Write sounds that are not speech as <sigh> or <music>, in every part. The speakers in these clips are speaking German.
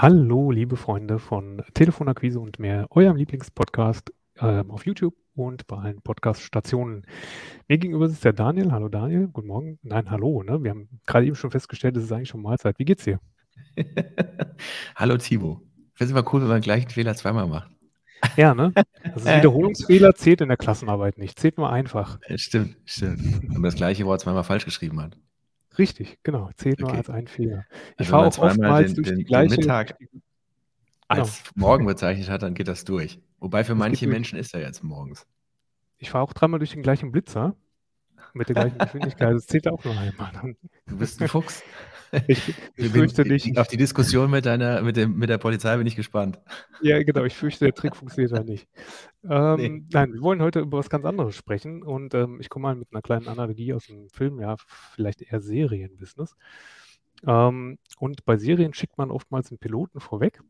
Hallo, liebe Freunde von Telefonakquise und mehr, eurem Lieblingspodcast ähm, auf YouTube und bei allen Podcast-Stationen. Mir gegenüber sitzt der Daniel. Hallo Daniel, guten Morgen. Nein, hallo. Ne? Wir haben gerade eben schon festgestellt, es ist eigentlich schon Mahlzeit. Wie geht's dir? <laughs> hallo Timo. Ich finde es immer cool, wenn man gleich einen Fehler zweimal macht. Ja, ne? Also <laughs> Wiederholungsfehler zählt in der Klassenarbeit nicht. Zählt nur einfach. Stimmt, stimmt. Wenn man das gleiche Wort zweimal falsch geschrieben hat. Richtig, genau. Zählt nur als ein Fehler. Ich Also fahre auch oftmals den, durch den, die den Mittag genau. als morgen bezeichnet hat, dann geht das durch. Wobei für manche Menschen ist er jetzt morgens. Ich fahre auch dreimal durch den gleichen Blitzer mit der gleichen Geschwindigkeit. Das zählt auch nur einmal. Du bist ein Fuchs. Ich, ich fürchte nicht. Auf die Diskussion mit, deiner, mit, dem, mit der Polizei bin ich gespannt. Ja, genau. Ich fürchte, der Trick funktioniert da nicht. Ähm, nee. Nein, wir wollen heute über was ganz anderes sprechen. Und ähm, ich komme mal mit einer kleinen Analogie aus dem Film, ja, vielleicht eher Serienbusiness. Ähm, und bei Serien schickt man oftmals einen Piloten vorweg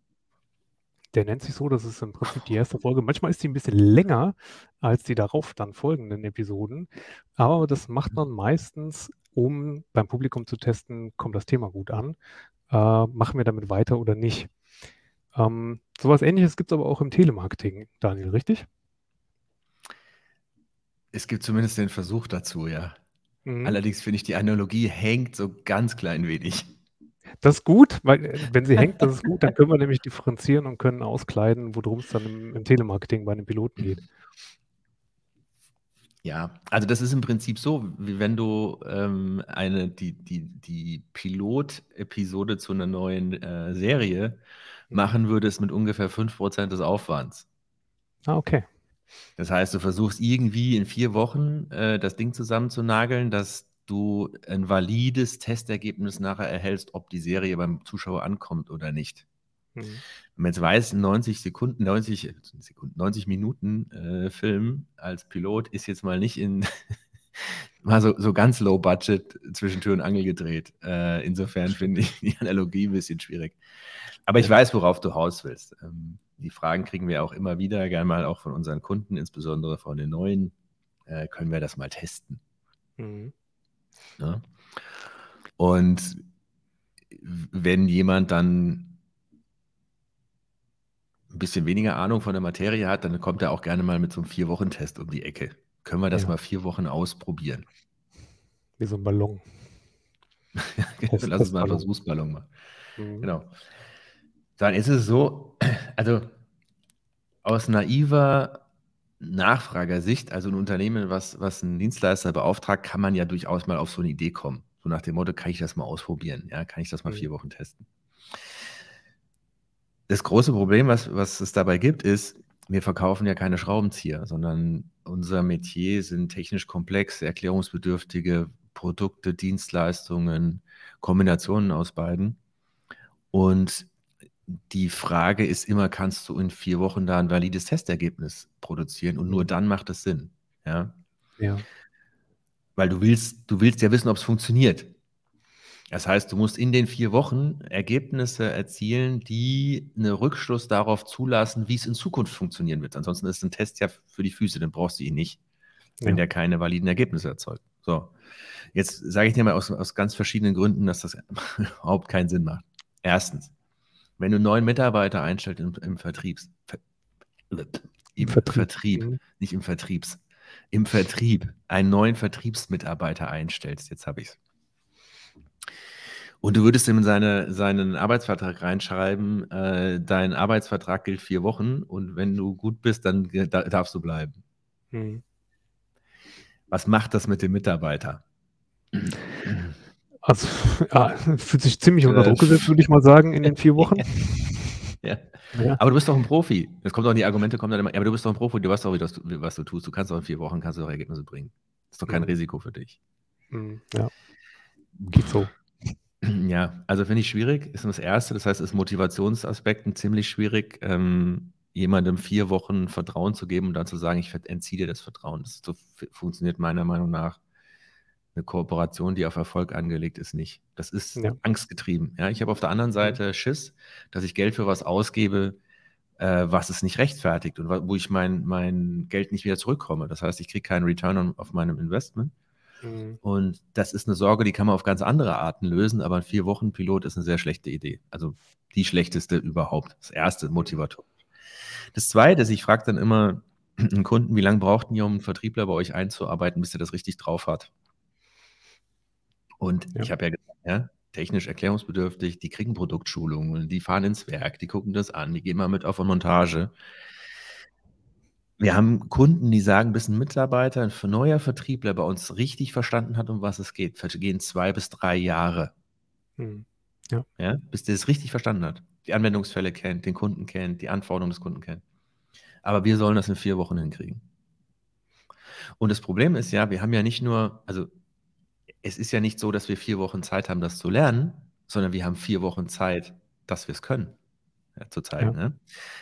der nennt sich so, das ist im Prinzip die erste Folge. Manchmal ist die ein bisschen länger als die darauf dann folgenden Episoden, aber das macht man meistens, um beim Publikum zu testen, kommt das Thema gut an, äh, machen wir damit weiter oder nicht. Ähm, sowas ähnliches gibt es aber auch im Telemarketing, Daniel, richtig? Es gibt zumindest den Versuch dazu, ja. Mhm. Allerdings finde ich, die Analogie hängt so ganz klein wenig. Das ist gut, weil äh, wenn sie hängt, das ist gut, dann können wir nämlich differenzieren und können auskleiden, worum es dann im, im Telemarketing bei den Piloten geht. Ja, also das ist im Prinzip so, wie wenn du ähm, eine, die, die, die Pilot-Episode zu einer neuen äh, Serie machen würdest mit ungefähr 5% des Aufwands. Ah, okay. Das heißt, du versuchst irgendwie in vier Wochen äh, das Ding zusammenzunageln, dass du ein valides Testergebnis nachher erhältst, ob die Serie beim Zuschauer ankommt oder nicht. Mhm. Wenn man jetzt weiß, 90 Sekunden, 90, Sekunden, 90 Minuten äh, Film als Pilot ist jetzt mal nicht in <laughs> mal so, so ganz low budget zwischen Tür und Angel gedreht. Äh, insofern finde ich die Analogie ein bisschen schwierig. Aber ich weiß, worauf du Haus willst. Ähm, die Fragen kriegen wir auch immer wieder, gerne mal auch von unseren Kunden, insbesondere von den neuen. Äh, können wir das mal testen? Mhm. Ne? Und wenn jemand dann ein bisschen weniger Ahnung von der Materie hat, dann kommt er auch gerne mal mit so einem Vier-Wochen-Test um die Ecke. Können wir das ja. mal vier Wochen ausprobieren? Wie so ein Ballon. <laughs> Lass uns mal einen Versuchsballon machen. Mhm. Genau. Dann ist es so, <clears throat> also aus naiver Nachfragersicht, also ein Unternehmen, was, was einen Dienstleister beauftragt, kann man ja durchaus mal auf so eine Idee kommen. So nach dem Motto, kann ich das mal ausprobieren? Ja, kann ich das mal mhm. vier Wochen testen? Das große Problem, was, was es dabei gibt, ist, wir verkaufen ja keine Schraubenzieher, sondern unser Metier sind technisch komplexe, erklärungsbedürftige Produkte, Dienstleistungen, Kombinationen aus beiden. Und die Frage ist immer, kannst du in vier Wochen da ein valides Testergebnis produzieren? Und nur mhm. dann macht es Sinn. Ja. ja. Weil du willst, du willst ja wissen, ob es funktioniert. Das heißt, du musst in den vier Wochen Ergebnisse erzielen, die einen Rückschluss darauf zulassen, wie es in Zukunft funktionieren wird. Ansonsten ist ein Test ja für die Füße, dann brauchst du ihn nicht, wenn ja. der keine validen Ergebnisse erzeugt. So, jetzt sage ich dir mal aus, aus ganz verschiedenen Gründen, dass das <laughs> überhaupt keinen Sinn macht. Erstens, wenn du neuen Mitarbeiter einstellst im, im Vertriebs, Ver, im Vertrieb, Vertrieb mhm. nicht im Vertriebs, im Vertrieb einen neuen Vertriebsmitarbeiter einstellst, jetzt habe ich es. Und du würdest ihm in seine, seinen Arbeitsvertrag reinschreiben, äh, dein Arbeitsvertrag gilt vier Wochen und wenn du gut bist, dann darfst du bleiben. Mhm. Was macht das mit dem Mitarbeiter? Also, <laughs> ja, fühlt sich ziemlich unter Druck gesetzt, würde ich mal sagen, in den vier <laughs> Wochen. ja. ja. Aber du bist doch ein Profi. Das kommt doch die Argumente kommen dann immer, ja, aber du bist doch ein Profi, du weißt doch, was du, was du tust. Du kannst doch in vier Wochen kannst du doch Ergebnisse bringen. Das ist doch kein mhm. Risiko für dich. Mhm. Ja. Geht so. <clears throat> Ja, also finde ich schwierig, ist das Erste. Das heißt, ist Motivationsaspekten ziemlich schwierig, ähm, jemandem vier Wochen Vertrauen zu geben und dann zu sagen, ich entziehe dir das Vertrauen. Das so funktioniert meiner Meinung nach eine Kooperation, die auf Erfolg angelegt ist, nicht. Das ist ja. angstgetrieben. Ja, ich habe auf der anderen Seite Schiss, dass ich Geld für was ausgebe, äh, was es nicht rechtfertigt und wo ich mein, mein Geld nicht wieder zurückkomme. Das heißt, ich kriege keinen Return on, auf meinem Investment. Mhm. Und das ist eine Sorge, die kann man auf ganz andere Arten lösen, aber ein Vier-Wochen-Pilot ist eine sehr schlechte Idee. Also die schlechteste überhaupt. Das erste Motivator. Das zweite ist, ich frage dann immer <clears throat> einen Kunden, wie lange braucht ihr, um einen Vertriebler bei euch einzuarbeiten, bis er das richtig drauf hat? Und ja. ich habe ja gesagt, ja, technisch erklärungsbedürftig, die kriegen Produktschulungen, die fahren ins Werk, die gucken das an, die gehen mal mit auf eine Montage. Wir haben Kunden, die sagen, bis ein Mitarbeiter, ein neuer Vertriebler bei uns richtig verstanden hat, um was es geht, vergehen zwei bis drei Jahre. Hm. Ja. ja. Bis der es richtig verstanden hat, die Anwendungsfälle kennt, den Kunden kennt, die Anforderungen des Kunden kennt. Aber wir sollen das in vier Wochen hinkriegen. Und das Problem ist ja, wir haben ja nicht nur, also es ist ja nicht so, dass wir vier Wochen Zeit haben, das zu lernen, sondern wir haben vier Wochen Zeit, dass wir es können, ja, zu zeigen. Ja. Ne?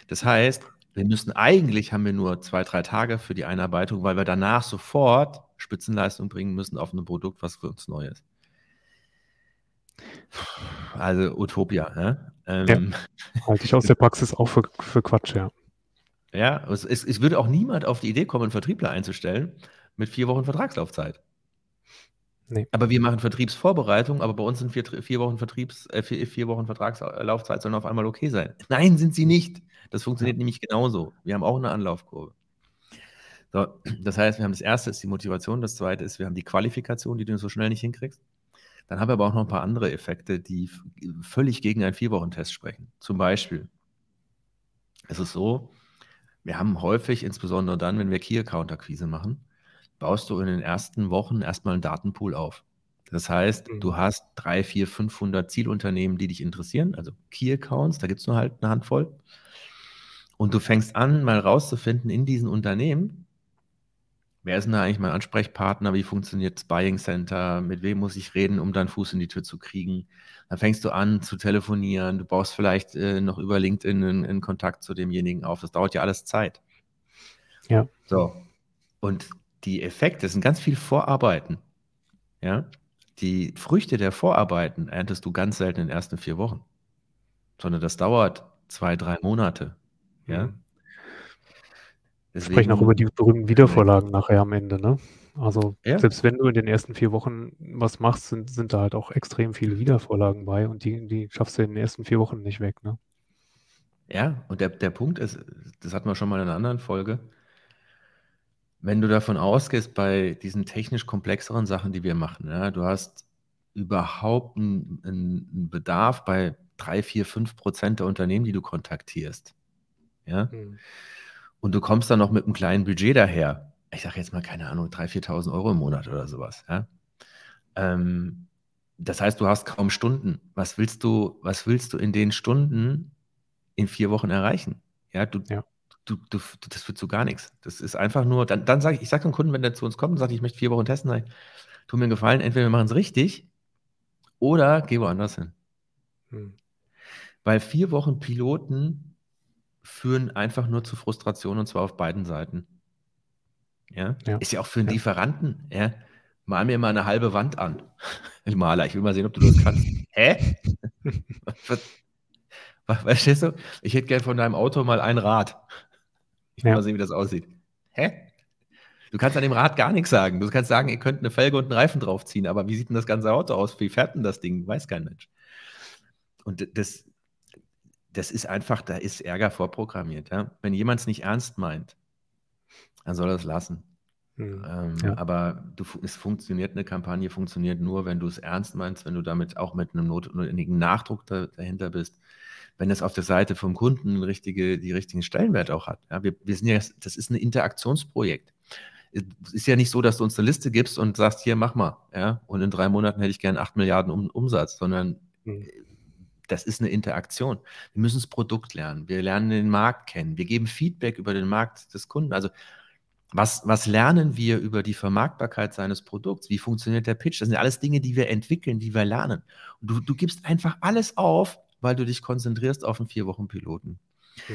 Das heißt, wir müssen eigentlich haben wir nur zwei, drei Tage für die Einarbeitung, weil wir danach sofort Spitzenleistung bringen müssen auf ein Produkt, was für uns neu ist. Also Utopia. Ne? Ähm, ja, halte ich aus der Praxis auch für, für Quatsch, ja. Ja, es, es, es würde auch niemand auf die Idee kommen, einen Vertriebler einzustellen mit vier Wochen Vertragslaufzeit. Nee. Aber wir machen Vertriebsvorbereitung, aber bei uns sind vier, vier Wochen Vertriebs, äh, vier, vier, Wochen Vertragslaufzeit sollen auf einmal okay sein. Nein, sind sie nicht. Das funktioniert ja. nämlich genauso. Wir haben auch eine Anlaufkurve. So, <clears throat> das heißt, wir haben das erste ist die Motivation, das zweite ist, wir haben die Qualifikation, die du so schnell nicht hinkriegst. Dann haben wir aber auch noch ein paar andere Effekte, die völlig gegen einen Vier-Wochen-Test sprechen. Zum Beispiel, es ist so, wir haben häufig, insbesondere dann, wenn wir Key-Account-Akquise machen, baust du in den ersten Wochen erstmal einen Datenpool auf. Das heißt, mhm. du hast drei, vier, 500 Zielunternehmen, die dich interessieren, also Key Accounts, da gibt es nur halt eine Handvoll. Und du fängst an, mal rauszufinden in diesen Unternehmen, wer ist denn da eigentlich mein Ansprechpartner, wie funktioniert das Buying Center, mit wem muss ich reden, um dann Fuß in die Tür zu kriegen. Dann fängst du an zu telefonieren, du baust vielleicht äh, noch über LinkedIn in Kontakt zu demjenigen auf. Das dauert ja alles Zeit. Ja. So. Und die Effekte sind ganz viel Vorarbeiten. Ja, die Früchte der Vorarbeiten erntest du ganz selten in den ersten vier Wochen, sondern das dauert zwei, drei Monate. Ja. Mhm. Wir sprechen auch über die berühmten Wiedervorlagen nachher am Ende, ne? Also ja. selbst wenn du in den ersten vier Wochen was machst, sind, sind da halt auch extrem viele Wiedervorlagen bei und die, die schaffst du in den ersten vier Wochen nicht weg, ne? Ja, und der, der Punkt ist, das hatten wir schon mal in einer anderen Folge, wenn du davon ausgehst, bei diesen technisch komplexeren Sachen, die wir machen, ja, du hast überhaupt einen, einen Bedarf bei drei, vier, fünf Prozent der Unternehmen, die du kontaktierst. Ja? Mhm. Und du kommst dann noch mit einem kleinen Budget daher. Ich sage jetzt mal, keine Ahnung, 3.000, 4.000 Euro im Monat oder sowas. Ja? Ähm, das heißt, du hast kaum Stunden. Was willst du, was willst du in den Stunden in vier Wochen erreichen? Ja, du, ja du, du, das wird so gar nichts. Das ist einfach nur, dann, dann sage ich, ich sage dem Kunden, wenn der zu uns kommt und sagt, ich möchte vier Wochen testen, sage ich, tu mir einen Gefallen, entweder wir machen es richtig oder geh woanders hin. Hm. Weil vier Wochen Piloten führen einfach nur zu Frustration und zwar auf beiden Seiten. Ja, ja. ist ja auch für einen ja. Lieferanten, ja, mal mir mal eine halbe Wand an. Maler, ich will mal sehen, ob du das kannst. Hä? Verstehst du? Ich hätte gern von deinem Auto mal ein Rad. Ich will ja. mal sehen, wie das aussieht. Hä? Du kannst an dem Rad gar nichts sagen. Du kannst sagen, ihr könnt eine Felge und einen Reifen draufziehen, aber wie sieht denn das ganze Auto aus? Wie fährt denn das Ding? Weiß kein Mensch. Und das, das ist einfach, da ist Ärger vorprogrammiert. Ja? Wenn jemand es nicht ernst meint, dann soll er es lassen. Mhm. Ähm, ja. Aber du, es funktioniert, eine Kampagne funktioniert nur, wenn du es ernst meinst, wenn du damit auch mit einem notwendigen Nachdruck da, dahinter bist wenn es auf der Seite vom Kunden richtige, die richtigen Stellenwert auch hat. Ja, wir, wir sind ja, das ist ein Interaktionsprojekt. Es ist ja nicht so, dass du uns eine Liste gibst und sagst, hier, mach mal, ja, und in drei Monaten hätte ich gern acht Milliarden um, Umsatz, sondern mhm. das ist eine Interaktion. Wir müssen das Produkt lernen, wir lernen den Markt kennen, wir geben Feedback über den Markt des Kunden. Also was, was lernen wir über die Vermarktbarkeit seines Produkts? Wie funktioniert der Pitch? Das sind alles Dinge, die wir entwickeln, die wir lernen. Und du, du gibst einfach alles auf, weil du dich konzentrierst auf einen vier Wochen Piloten. Mhm.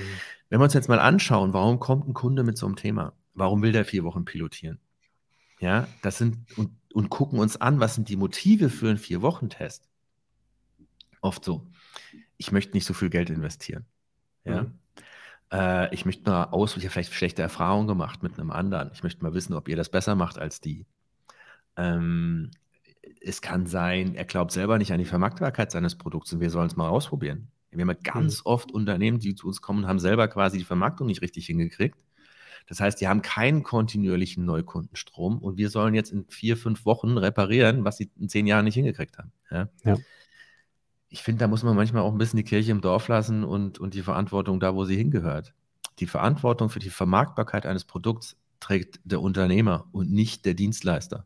Wenn wir uns jetzt mal anschauen, warum kommt ein Kunde mit so einem Thema? Warum will der vier Wochen pilotieren? Ja, das sind und, und gucken uns an, was sind die Motive für einen vier Wochen Test? Oft so, ich möchte nicht so viel Geld investieren. Ja. Mhm. Äh, ich möchte mal aus, ich habe vielleicht schlechte Erfahrungen gemacht mit einem anderen. Ich möchte mal wissen, ob ihr das besser macht als die. Ähm, es kann sein, er glaubt selber nicht an die Vermarktbarkeit seines Produkts und wir sollen es mal ausprobieren. Wir haben ja ganz mhm. oft Unternehmen, die zu uns kommen, haben selber quasi die Vermarktung nicht richtig hingekriegt. Das heißt, die haben keinen kontinuierlichen Neukundenstrom und wir sollen jetzt in vier, fünf Wochen reparieren, was sie in zehn Jahren nicht hingekriegt haben. Ja. ja. Ich finde, da muss man manchmal auch ein bisschen die Kirche im Dorf lassen und, und die Verantwortung da, wo sie hingehört. Die Verantwortung für die Vermarktbarkeit eines Produkts trägt der Unternehmer und nicht der Dienstleister.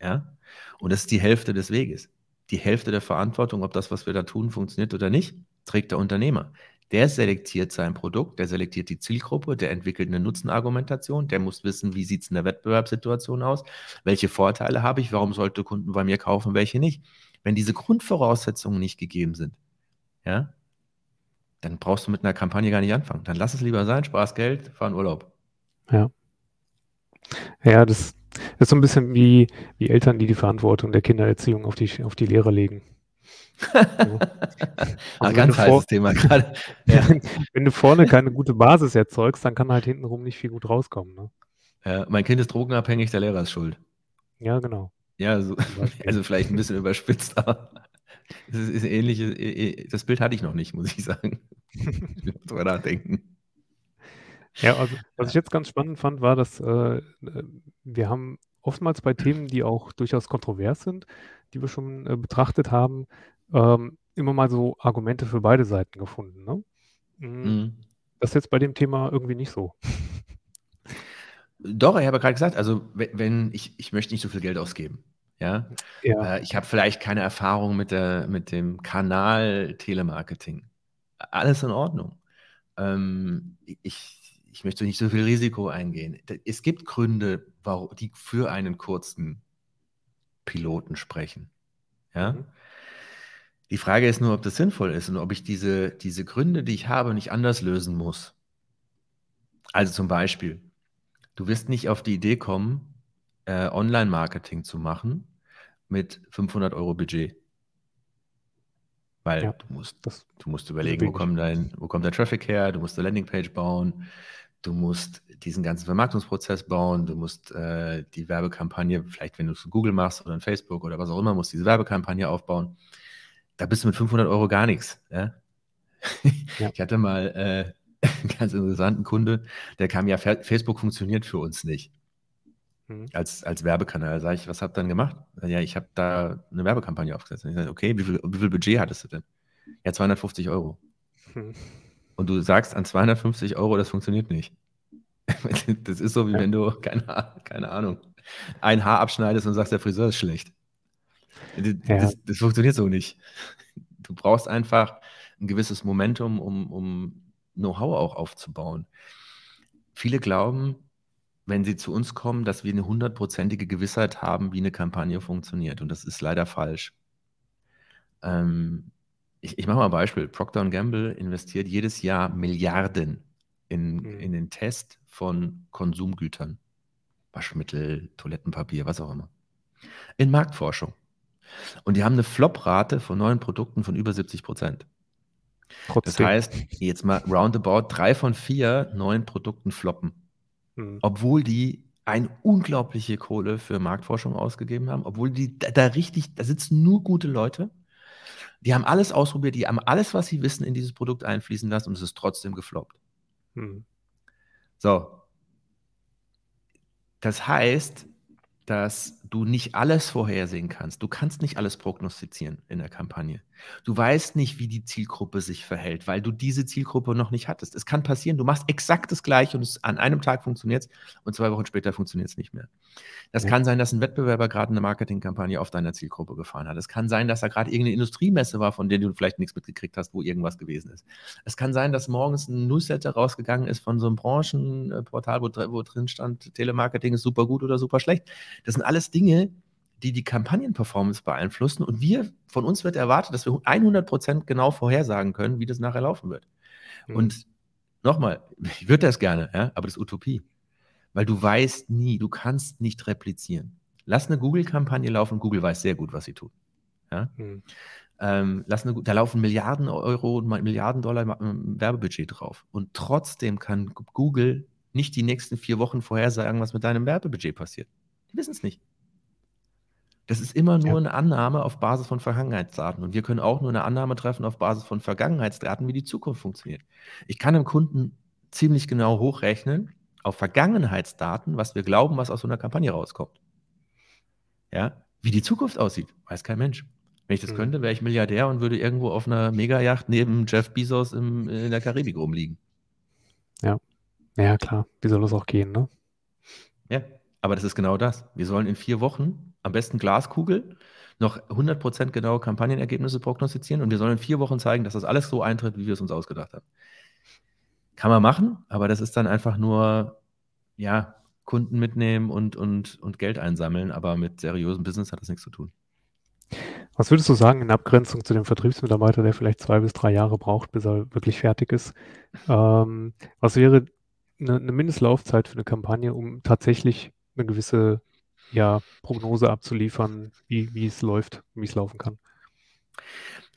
Ja? Und das ist die Hälfte des Weges. Die Hälfte der Verantwortung, ob das, was wir da tun, funktioniert oder nicht, trägt der Unternehmer. Der selektiert sein Produkt, der selektiert die Zielgruppe, der entwickelt eine Nutzenargumentation, der muss wissen, wie sieht es in der Wettbewerbssituation aus, welche Vorteile habe ich, warum sollte Kunden bei mir kaufen, welche nicht. Wenn diese Grundvoraussetzungen nicht gegeben sind, ja, dann brauchst du mit einer Kampagne gar nicht anfangen. Dann lass es lieber sein, Spaß Geld, fahr in Urlaub. Ja. Ja, das, das ist so ein bisschen wie, wie Eltern, die die Verantwortung der Kindererziehung auf die, auf die Lehrer legen. So. <laughs> Also ganz heißes Thema gerade. <laughs> Ja. wenn du vorne keine gute Basis erzeugst, dann kann halt hintenrum nicht viel gut rauskommen. Ne? Ja, mein Kind ist drogenabhängig, der Lehrer ist schuld. Ja, genau. Ja, so, <laughs> also vielleicht ein bisschen überspitzt, aber es ist, ist ähnlich. Äh, äh, das Bild hatte ich noch nicht, muss ich sagen. Ich drüber nachdenken. Ja, also was ich jetzt ganz spannend fand, war, dass äh, wir haben oftmals bei Themen, die auch durchaus kontrovers sind, die wir schon äh, betrachtet haben, ähm, immer mal so Argumente für beide Seiten gefunden. Ne? Mhm. mhm. Das ist jetzt bei dem Thema irgendwie nicht so. Doch, ich habe gerade gesagt, also wenn ich, ich möchte nicht so viel Geld ausgeben. Ja, ja. Äh, ich habe vielleicht keine Erfahrung mit, der, mit dem Kanal Telemarketing. Alles in Ordnung. Ähm, ich, ich möchte nicht so viel Risiko eingehen. Es gibt Gründe, warum, die für einen kurzen Piloten sprechen. Ja. Mhm. Die Frage ist nur, ob das sinnvoll ist und ob ich diese, diese Gründe, die ich habe, nicht anders lösen muss. Also zum Beispiel, du wirst nicht auf die Idee kommen, äh, Online-Marketing zu machen mit 500 Euro Budget. Weil ja, du, musst, du musst überlegen, wo kommt, dein, wo kommt der Traffic her, du musst eine Landingpage bauen, du musst diesen ganzen Vermarktungsprozess bauen, du musst äh, die Werbekampagne, vielleicht wenn du es Google machst oder in Facebook oder was auch immer, musst diese Werbekampagne aufbauen. Da bist du mit 500 Euro gar nichts. Ja? Ja. Ich hatte mal äh, <laughs> einen ganz interessanten Kunde, der kam ja, Facebook funktioniert für uns nicht. Mhm. Als, als Werbekanal. Sag ich, was habt ihr dann gemacht? Ja, ich habe da eine Werbekampagne aufgesetzt. Und ich sage, okay, wie viel, wie viel Budget hattest du denn? Ja, 250 Euro. Mhm und du sagst an 250 Euro, das funktioniert nicht. <laughs> Das ist so, wie wenn du, keine, keine Ahnung, ein Haar abschneidest und sagst, der Friseur ist schlecht. Das, ja. das, funktioniert so nicht. Du brauchst einfach ein gewisses Momentum, um, um Know-how auch aufzubauen. Viele glauben, wenn sie zu uns kommen, dass wir eine hundertprozentige Gewissheit haben, wie eine Kampagne funktioniert. Und das ist leider falsch. Ähm, ich, ich mache mal ein Beispiel. Procter Gamble investiert jedes Jahr Milliarden in, mhm. in den Test von Konsumgütern. Waschmittel, Toilettenpapier, was auch immer. In Marktforschung. Und die haben eine Flop-Rate von neuen Produkten von über 70 Prozent. Das heißt, jetzt mal roundabout drei von vier neuen Produkten floppen. Mhm. Obwohl die eine unglaubliche Kohle für Marktforschung ausgegeben haben, obwohl die da, da richtig, da sitzen nur gute Leute die haben alles ausprobiert, die haben alles, was sie wissen, in dieses Produkt einfließen lassen und es ist trotzdem gefloppt. Hm. So. Das heißt, dass du nicht alles vorhersehen kannst. Du kannst nicht alles prognostizieren in der Kampagne. Du weißt nicht, wie die Zielgruppe sich verhält, weil du diese Zielgruppe noch nicht hattest. Es kann passieren, du machst exakt das Gleiche und es, an einem Tag funktioniert es und zwei Wochen später funktioniert es nicht mehr. Das ja. kann sein, dass ein Wettbewerber gerade eine Marketingkampagne auf deiner Zielgruppe gefahren hat. Es kann sein, dass da gerade irgendeine Industriemesse war, von der du vielleicht nichts mitgekriegt hast, wo irgendwas gewesen ist. Es kann sein, dass morgens ein Newsletter rausgegangen ist von so einem Branchenportal, wo, wo drin stand, Telemarketing ist super gut oder super schlecht. Das sind alles Dinge, die die Kampagnenperformance beeinflussen. Und wir, von uns wird erwartet, dass wir 100% genau vorhersagen können, wie das nachher laufen wird. Mhm. Und nochmal, ich würde das gerne, ja, aber das ist Utopie. Weil du weißt nie, du kannst nicht replizieren. Lass eine Google-Kampagne laufen, Google weiß sehr gut, was sie tut. Ja? Mhm. Ähm, lass eine, da laufen Milliarden Euro und Milliarden Dollar Werbebudget drauf. Und trotzdem kann Google nicht die nächsten vier Wochen vorhersagen, was mit deinem Werbebudget passiert. Die wissen es nicht. Das ist immer nur ja. eine Annahme auf Basis von Vergangenheitsdaten. Und wir können auch nur eine Annahme treffen auf Basis von Vergangenheitsdaten, wie die Zukunft funktioniert. Ich kann dem Kunden ziemlich genau hochrechnen auf Vergangenheitsdaten, was wir glauben, was aus so einer Kampagne rauskommt. Ja, wie die Zukunft aussieht, weiß kein Mensch. Wenn ich das mhm. könnte, wäre ich Milliardär und würde irgendwo auf einer Megajacht neben Jeff Bezos im, in der Karibik rumliegen. Ja. Ja, klar. Wie soll das auch gehen, ne? Ja, aber das ist genau das. Wir sollen in vier Wochen, am besten Glaskugel, noch 100% genaue Kampagnenergebnisse prognostizieren und wir sollen in vier Wochen zeigen, dass das alles so eintritt, wie wir es uns ausgedacht haben. Kann man machen, aber das ist dann einfach nur, ja, Kunden mitnehmen und, und, und Geld einsammeln, aber mit seriösem Business hat das nichts zu tun. Was würdest du sagen in Abgrenzung zu dem Vertriebsmitarbeiter, der vielleicht zwei bis drei Jahre braucht, bis er wirklich fertig ist? Ähm, was wäre eine, eine Mindestlaufzeit für eine Kampagne, um tatsächlich eine gewisse ja, Prognose abzuliefern, wie, wie es läuft, wie es laufen kann?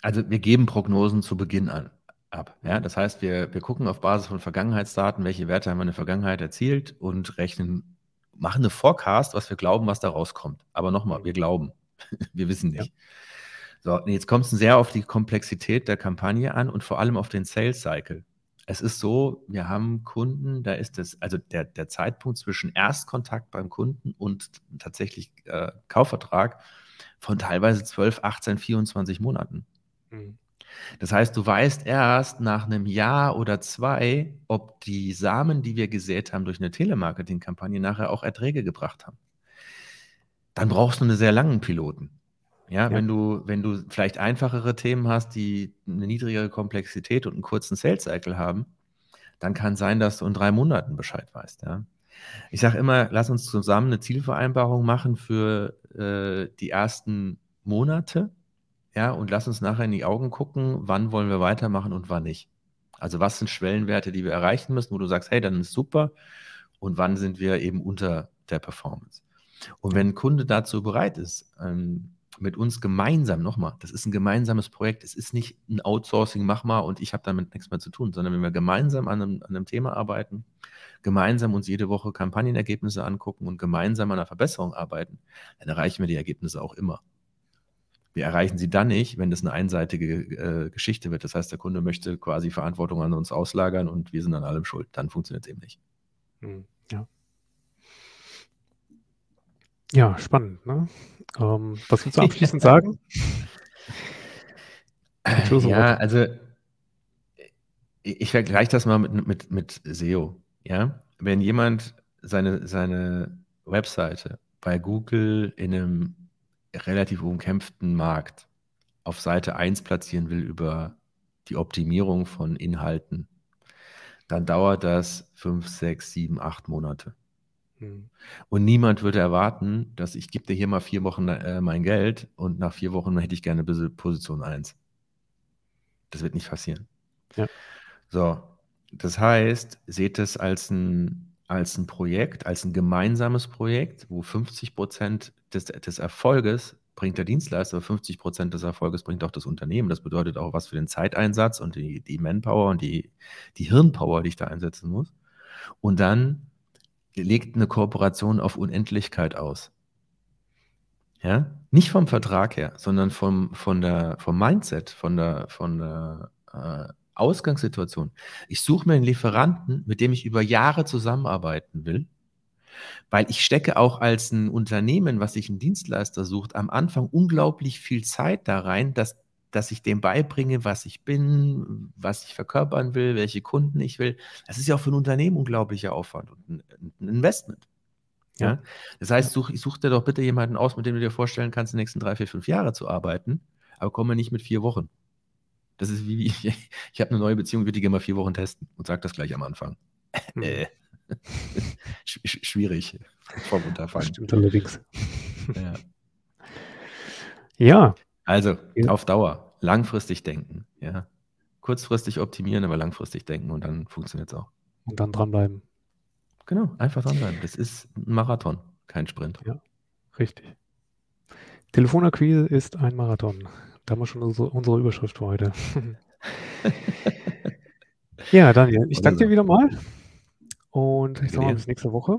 Also wir geben Prognosen zu Beginn an ab. Ja? Das heißt, wir, wir gucken auf Basis von Vergangenheitsdaten, welche Werte haben wir in der Vergangenheit erzielt und rechnen, machen eine Forecast, was wir glauben, was da rauskommt. Aber nochmal, wir glauben. <laughs> wir wissen nicht. Ja. So, jetzt kommt es sehr auf die Komplexität der Kampagne an und vor allem auf den Sales Cycle. Es ist so, wir haben Kunden, da ist es, also der, der Zeitpunkt zwischen Erstkontakt beim Kunden und tatsächlich äh, Kaufvertrag von teilweise 12, 18, 24 Monaten. Mhm. Das heißt, du weißt erst nach einem Jahr oder zwei, ob die Samen, die wir gesät haben durch eine Telemarketing-Kampagne, nachher auch Erträge gebracht haben. Dann brauchst du einen sehr langen Piloten. Ja, ja, wenn du, wenn du vielleicht einfachere Themen hast, die eine niedrigere Komplexität und einen kurzen Sales Cycle haben, dann kann sein, dass du in drei Monaten Bescheid weißt. Ja. Ich sage immer, lass uns zusammen eine Zielvereinbarung machen für äh, die ersten Monate ja, und lass uns nachher in die Augen gucken, wann wollen wir weitermachen und wann nicht. Also was sind Schwellenwerte, die wir erreichen müssen, wo du sagst, hey, dann ist super und wann sind wir eben unter der Performance. Und wenn ein Kunde dazu bereit ist, ähm, mit uns gemeinsam, nochmal, das ist ein gemeinsames Projekt, es ist nicht ein Outsourcing, mach mal und ich habe damit nichts mehr zu tun, sondern wenn wir gemeinsam an einem, an einem Thema arbeiten, gemeinsam uns jede Woche Kampagnenergebnisse angucken und gemeinsam an einer Verbesserung arbeiten, dann erreichen wir die Ergebnisse auch immer. Wir erreichen sie dann nicht, wenn das eine einseitige äh, Geschichte wird. Das heißt, der Kunde möchte quasi Verantwortung an uns auslagern und wir sind an allem schuld. Dann funktioniert es eben nicht. Hm, ja. Ja, spannend. Ne? Ähm, was willst du abschließend <laughs> sagen? ja, also ich vergleiche das mal mit, mit, mit SEO. Ja? Wenn jemand seine, seine Webseite bei Google in einem relativ umkämpften Markt auf Seite 1 platzieren will über die Optimierung von Inhalten, dann dauert das 5, 6, 7, 8 Monate. Hm. Und niemand würde erwarten, dass ich gebe dir hier mal vier Wochen äh, mein Geld und nach vier Wochen hätte ich gerne Position 1. Das wird nicht passieren. Ja. So, das heißt, seht es als ein, als ein Projekt, als ein gemeinsames Projekt, wo 50 Prozent des, des Erfolges bringt der Dienstleister, 50 Prozent des Erfolges bringt auch das Unternehmen. Das bedeutet auch was für den Zeiteinsatz und die, die Manpower und die, die Hirnpower, die ich da einsetzen muss. Und dann legt eine Kooperation auf Unendlichkeit aus. Ja? Nicht vom Vertrag her, sondern vom, von der, vom Mindset, von der, von der äh, Ausgangssituation. Ich suche mir einen Lieferanten, mit dem ich über Jahre zusammenarbeiten will, weil ich stecke auch als ein Unternehmen, was sich einen Dienstleister sucht, am Anfang unglaublich viel Zeit da rein, dass dass ich dem beibringe, was ich bin, was ich verkörpern will, welche Kunden ich will. Das ist ja auch für ein Unternehmen unglaublicher Aufwand und ein, Investment. Ja. ja. Das heißt, such, such dir doch bitte jemanden aus, mit dem du dir vorstellen kannst, die nächsten drei, vier, fünf Jahre zu arbeiten, aber komme nicht mit vier Wochen. Das ist wie, ich, <laughs> ich habe eine neue Beziehung, würde die gerne mal vier Wochen testen und sage das gleich am Anfang. Hm. Äh. <laughs> Schwierig vom Unterfangen. Stimmt allerdings. Ja. ja. Also auf Dauer, langfristig denken, ja. Kurzfristig optimieren, aber langfristig denken und dann funktioniert es auch. Und dann dranbleiben. Genau, einfach dranbleiben. Das ist ein Marathon, kein Sprint. Ja, richtig. Telefonakquise ist ein Marathon. Da haben wir schon unsere, unsere Überschrift für heute. <laughs> ja, Daniel, ich danke dir wieder mal. Und ich sage mal bis nächste Woche.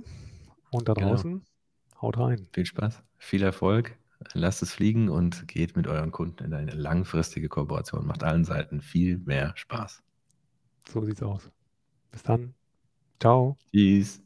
Und da genau. draußen, genau. haut rein. Viel Spaß, viel Erfolg lasst es fliegen und geht mit euren Kunden in eine langfristige Kooperation. Macht allen Seiten viel mehr Spaß. So sieht's aus. Bis dann. Ciao. Tschüss.